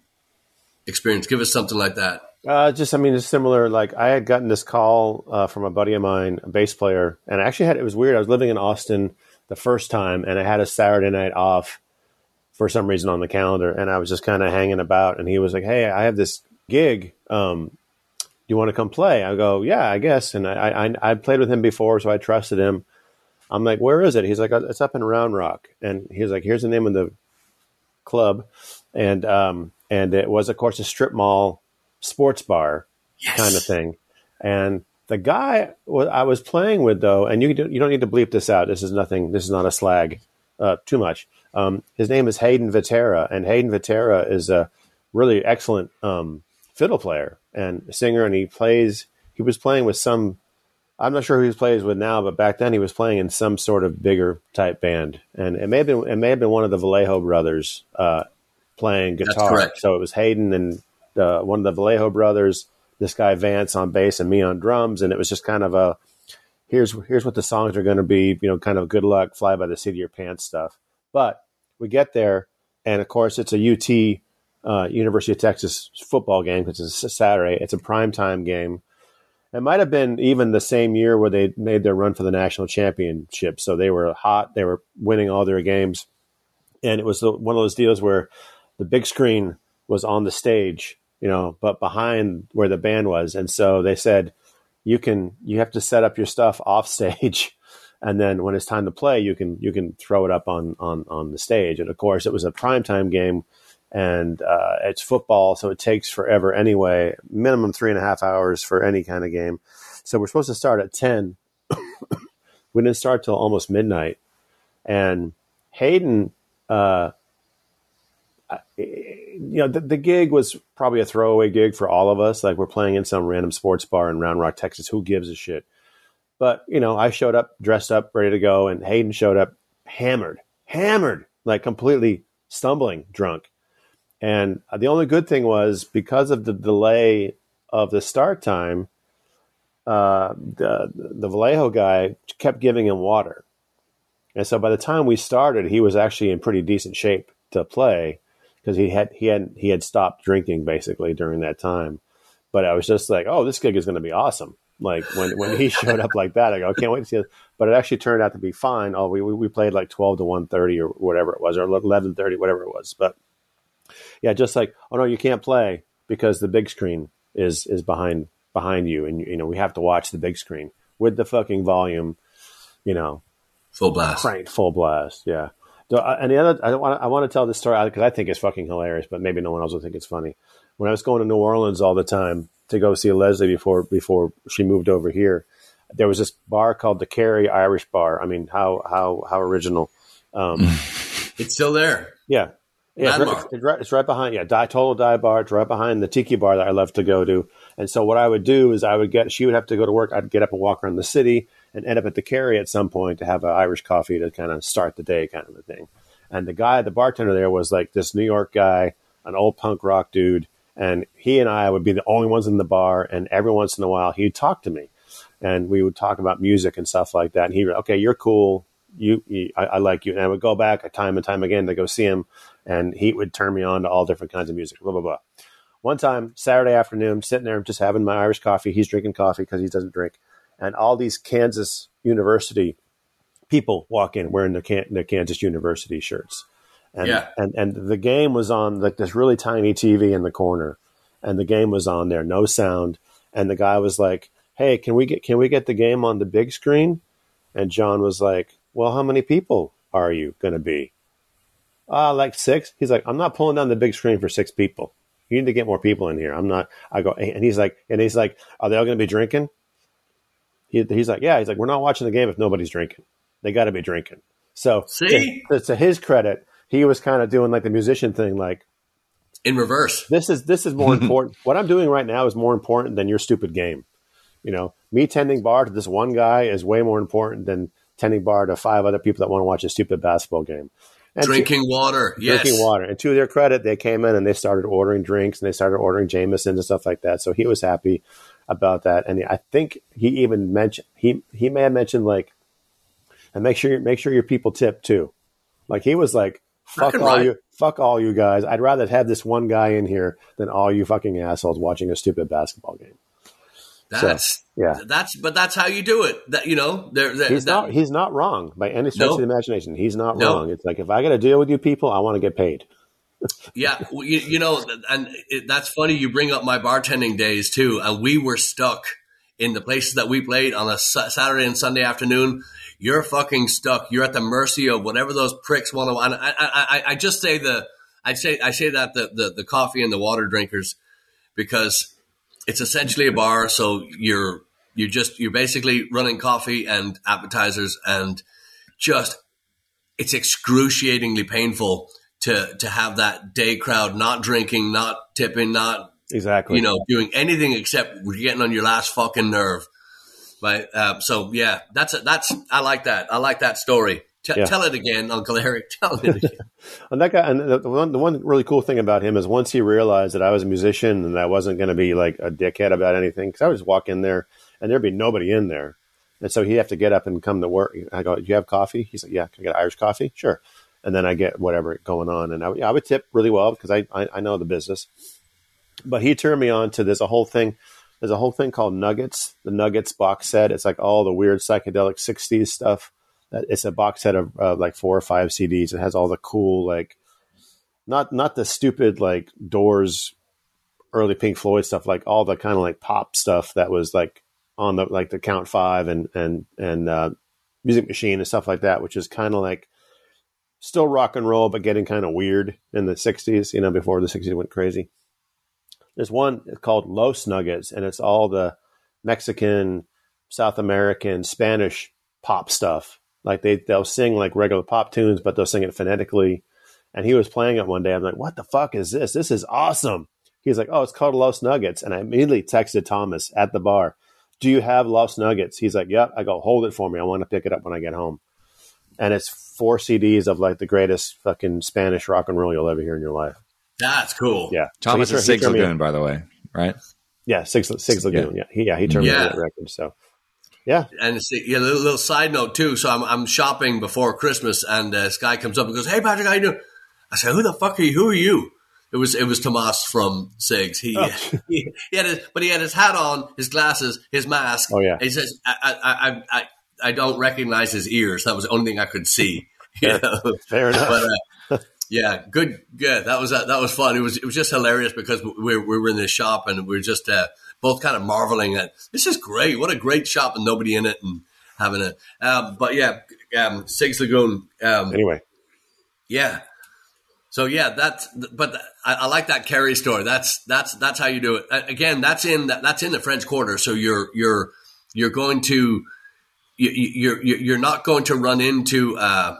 experience. Give us something like that.
Uh, just, I mean, it's similar. Like, I had gotten this call uh, from a buddy of mine, a bass player, and I actually had it was weird. I was living in Austin. the first time, and I had a Saturday night off for some reason on the calendar, and I was just kind of hanging about. And he was like, "Hey, I have this gig. Um, do you want to come play?" I go, "Yeah, I guess." And I, I I played with him before, so I trusted him. I'm like, "Where is it?" He's like, "It's up in Round Rock," and he's like, "Here's the name of the club," and um, and it was, of course, a strip mall sports bar
Yes.
kind of thing. And the guy I was playing with, though, and you don't, you don't need to bleep this out. This is nothing. This is not a slag uh, too much. Um, his name is Hayden Vitera, and Hayden Vitera is a really excellent um, fiddle player and singer, and he plays. He was playing with some. I'm not sure who he plays with now, but back then he was playing in some sort of bigger type band, and it may have been it may have been one of the Vallejo brothers uh, playing guitar.
correct.
So it was Hayden and uh, one of the Vallejo brothers, this guy Vance on bass and me on drums, and it was just kind of a here's here's what the songs are going to be, you know, kind of good luck, fly by the seat of your pants stuff. But we get there, and of course it's a UT uh, University of Texas football game because it's a Saturday. It's a primetime game. It might have been even the same year where they made their run for the national championship. So they were hot. They were winning all their games, and it was the, one of those deals where the big screen was on the stage, you know, but behind where the band was. And so they said, you can, you have to set up your stuff off stage. And then when it's time to play, you can, you can throw it up on, on, on the stage. And of course it was a primetime game and uh, it's football. So it takes forever anyway, minimum three and a half hours for any kind of game. So we're supposed to start at 10. we didn't start till almost midnight. And Hayden, uh, you know, the, the gig was probably a throwaway gig for all of us. Like we're playing in some random sports bar in Round Rock, Texas. Who gives a shit? But you know, I showed up dressed up, ready to go, and Hayden showed up hammered, hammered, like completely stumbling, drunk. And the only good thing was because of the delay of the start time, uh, the the Vallejo guy kept giving him water, and so by the time we started, he was actually in pretty decent shape to play because he had he had he had stopped drinking basically during that time. But I was just like, oh, this gig is going to be awesome. Like when when he showed up like that, I go, I can't wait to see it. But it actually turned out to be fine. Oh, we we played like twelve to one thirty or whatever it was, or eleven thirty, whatever it was. But yeah, just like, oh no, you can't play because the big screen is is behind behind you, and you know we have to watch the big screen with the fucking volume, you know,
Full blast.
cranked full blast. Yeah. So, uh, and the other, I want I want to tell this story because I think it's fucking hilarious, but maybe no one else will think it's funny. When I was going to New Orleans all the time to go see Leslie before before she moved over here, there was this bar called the Kerry Irish Bar. I mean, how how how original. Um,
It's still there.
yeah. Yeah, it's right, it's, right, it's right behind. Yeah, die, total die bar. It's right behind the tiki bar that I love to go to. And so what I would do is I would get. She would have to go to work. I'd get up and walk around the city and end up at the Kerry at some point to have an Irish coffee to kind of start the day, kind of a thing. And the guy, the bartender there, was like this New York guy, an old punk rock dude, and he and I would be the only ones in the bar. And every once in a while, he'd talk to me, and we would talk about music and stuff like that. And he, okay, you're cool. You, you I, I like you. And I would go back uh, time and time again to go see him, and he would turn me on to all different kinds of music. Blah blah blah. One time, Saturday afternoon, sitting there just having my Irish coffee. He's drinking coffee because he doesn't drink, and all these Kansas University people walk in wearing their, Can- their Kansas University shirts. And,
Yeah.
and and the game was on like this really tiny TV in the corner, and the game was on there, no sound. And the guy was like, "Hey, can we get can we get the game on the big screen?" And John was like, "Well, how many people are you going to be?" Uh, like six. He's like, "I'm not pulling down the big screen for six people. You need to get more people in here. I'm not." I go, and he's like, and he's like, "Are they all going to be drinking?" He, he's like, "Yeah." He's like, "We're not watching the game if nobody's drinking. They got to be drinking." So,
See?
to, to his credit, he was kind of doing like the musician thing, like
In reverse.
this is this is more important. what I'm doing right now is more important than your stupid game. You know, me tending bar to this one guy is way more important than tending bar to five other people that want to watch a stupid basketball game. And
Drinking water. Yes.
drinking water. And to their credit, they came in and they started ordering drinks and they started ordering Jameson and stuff like that. So he was happy about that. And I think he even mentioned he he may have mentioned like, and make sure make sure your people tip too. Like he was like, fuck all
right.
you fuck all you guys. I'd rather have this one guy in here than all you fucking assholes watching a stupid basketball game.
That's
yeah.
That's but that's how you do it. That you know, there.
He's
that,
not. He's not wrong by any stretch
No.
of the imagination. He's not
No.
wrong. It's like if I got to deal with you people, I want to get paid.
Yeah, well, you, you know, and it, that's funny. You bring up my bartending days too, and we were stuck in the places that we played on a Sa- Saturday and Sunday afternoon. You're fucking stuck. You're at the mercy of whatever those pricks want to. And I, I, I, I just say the, I say, I say that the, the the coffee and the water drinkers, because it's essentially a bar. So you're you're just you're basically running coffee and appetizers, and just it's excruciatingly painful to to have that day crowd not drinking, not tipping, not
Exactly.
you know doing anything except getting on your last fucking nerve. Right. Uh, so yeah, that's a, that's I like that. I like that story. T-
Yeah.
Tell it again, Uncle Eric. Tell it again.
And that guy, and the, the one, the one really cool thing about him is once he realized that I was a musician and I wasn't going to be like a dickhead about anything, because I would just walk in there and there'd be nobody in there, and so he'd have to get up and come to work. I go, "Do you have coffee?" He's like, "Yeah, can I get Irish coffee?" Sure. And then I get whatever going on, and I, would- I would tip really well because I, I I know the business. But he turned me on to this a whole thing. There's a whole thing called Nuggets, the Nuggets box set. It's like all the weird psychedelic '60s stuff. It's a box set of uh, like four or five CDs. It has all the cool like, not not the stupid like Doors, early Pink Floyd stuff. Like all the kind of like pop stuff that was like on the like the Count Five and and and uh, Music Machine and stuff like that, which is kind of like still rock and roll, but getting kind of weird in the '60s. You know, before the '60s went crazy. There's one called Los Nuggets, and it's all the Mexican, South American, Spanish pop stuff. Like they they'll sing like regular pop tunes, but they'll sing it phonetically. And he was playing it one day. I'm like, "What the fuck is this? This is awesome." He's like, "Oh, it's called Los Nuggets," and I immediately texted Thomas at the bar, "Do you have Los Nuggets?" He's like, "Yep." I go, "Hold it for me. I want to pick it up when I get home." And it's four CDs of like the greatest fucking Spanish rock and roll you'll ever hear in your life.
That's cool.
Yeah,
Thomas
So
is
tur- he
Six
turned me on.
Lagoon, by the way, right?
Yeah, Six Sig's Lagoon. Yeah, he, yeah, he turned me
Yeah.
on that record. So, yeah,
And see, yeah, a little, little side note too. So I'm, I'm shopping before Christmas, and uh, this guy comes up and goes, "Hey, Patrick, how you doing?" I said, "Who the fuck are you? Who are you?" It was it was Tomas from Sig's. He,
Oh.
he, he had his, but he had his hat on, his glasses, his mask.
Oh, yeah.
He says, "I I, I I don't recognize his ears. That was the only thing I could see." Know?
fair enough.
but uh, yeah, good, good. That was uh, that was fun. It was it was just hilarious because we, we were in this shop and we were just uh, both kind of marveling at this is great. What a great shop and nobody in it and having it. Um, but yeah, um, Sig's Lagoon. Um,
anyway,
yeah. So yeah, that's but I, I like that Kerry story. That's that's that's how you do it. Again, that's in that's in the French Quarter. So you're you're you're going to you, you- you're you're not going to run into uh,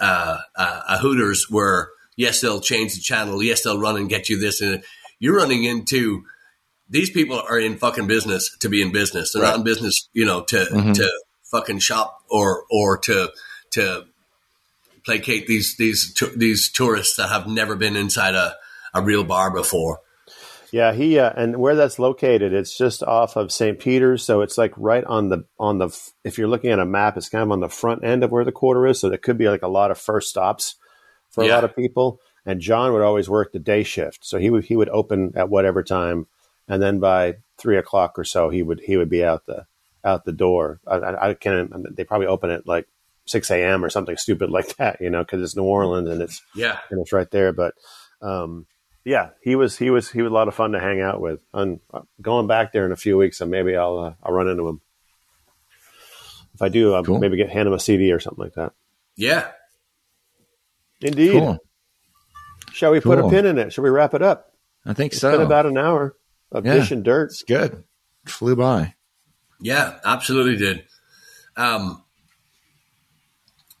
uh, uh, a Hooters where yes they'll change the channel, yes they'll run and get you this, and you're running into these people are in fucking business to be in business. They're not in business, you know, to
Mhm.
to fucking shop or or to to placate these these these tourists that have never been inside a, a real bar before.
yeah, he uh, and where that's located, it's just off of St. Peter's, so it's like right on the on the. If you're looking at a map, it's kind of on the front end of where the quarter is, so there could be like a lot of first stops for a lot of people. And John would always work the day shift, so he would he would open at whatever time, and then by three o'clock or so, he would he would be out the out the door. I, I, I can they probably open at like six a.m. or something stupid like that, you know, because it's New Orleans and it's
Yeah,
and it's right there. But um, yeah, he was he was he was a lot of fun to hang out with. And uh, going back there in a few weeks, so maybe I'll uh, I'll run into him. If I do, I'll
Cool.
maybe get hand him a CD or something like that.
yeah.
Indeed.
Cool.
Shall we put a pin in it? Shall we wrap it up?
I think
It's
so.
been about an hour of
Yeah.
dish and dirt.
it's good. Flew by.
Yeah, absolutely did. Um,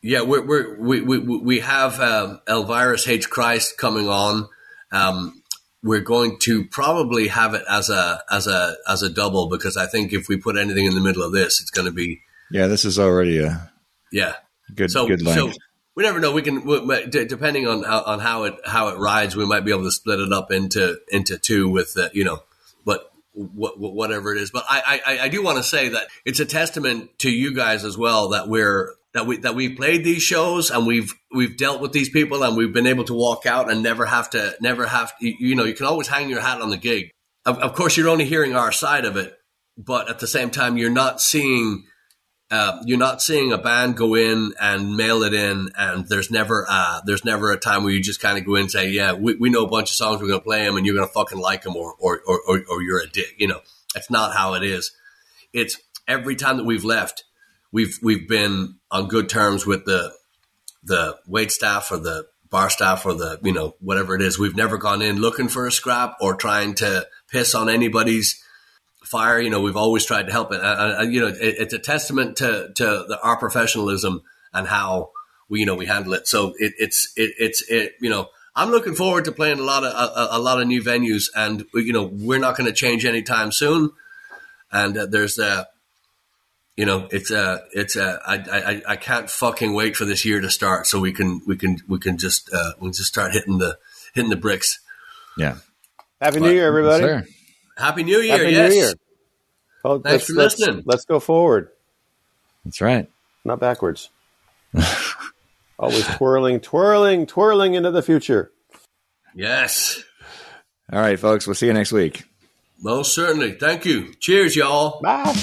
yeah, we're, we're, we we we have um, Elvirus Hates Christ coming on. Um, we're going to probably have it as a as a as a double because I think if we put anything in the middle of this, it's going to be
Yeah, this is already a
yeah.
good
So
good length.
so we never know. We can we, we- d- depending on how, on how it how it rides, we might be able to split it up into into two with uh, you know, but wh- wh- whatever it is. But I I, I do want to say that it's a testament to you guys as well that we're that we that we've played these shows and we've we've dealt with these people and we've been able to walk out and never have to never have you, you know you can always hang your hat on the gig. Of, of course, you're only hearing our side of it, but at the same time, you're not seeing uh, you're not seeing a band go in and mail it in, and there's never uh, there's never a time where you just kind of go in and say, yeah, we, we know a bunch of songs, we're gonna play them, and you're gonna fucking like them, or or, or or or you're a dick. You know, that's not how it is. It's every time that we've left, we've we've been on good terms with the the wait staff or the bar staff or the you know whatever it is. We've never gone in looking for a scrap or trying to piss on anybody's fire. You know, we've always tried to help it. Uh, uh, you know, it, it's a testament to to the, our professionalism and how we you know we handle it. So it, it's it, it's it you know. I'm looking forward to playing a lot of a, a lot of new venues, and you know we're not going to change anytime soon. And uh, there's a, you know, it's a, it's a, I, I, I can't fucking wait for this year to start so we can, we can, we can just, uh, we can just start hitting the, hitting the bricks.
Yeah.
Happy New Year, everybody.
Sir.
Happy New Year!
Happy
yes.
New Year. Oh,
Thanks
let's,
for
let's-
listening.
Let's go forward,
That's right.
not backwards. Always twirling, twirling, twirling into the future.
Yes,
All right, folks. We'll see you next week.
most certainly. Thank you. Cheers, y'all.
Bye.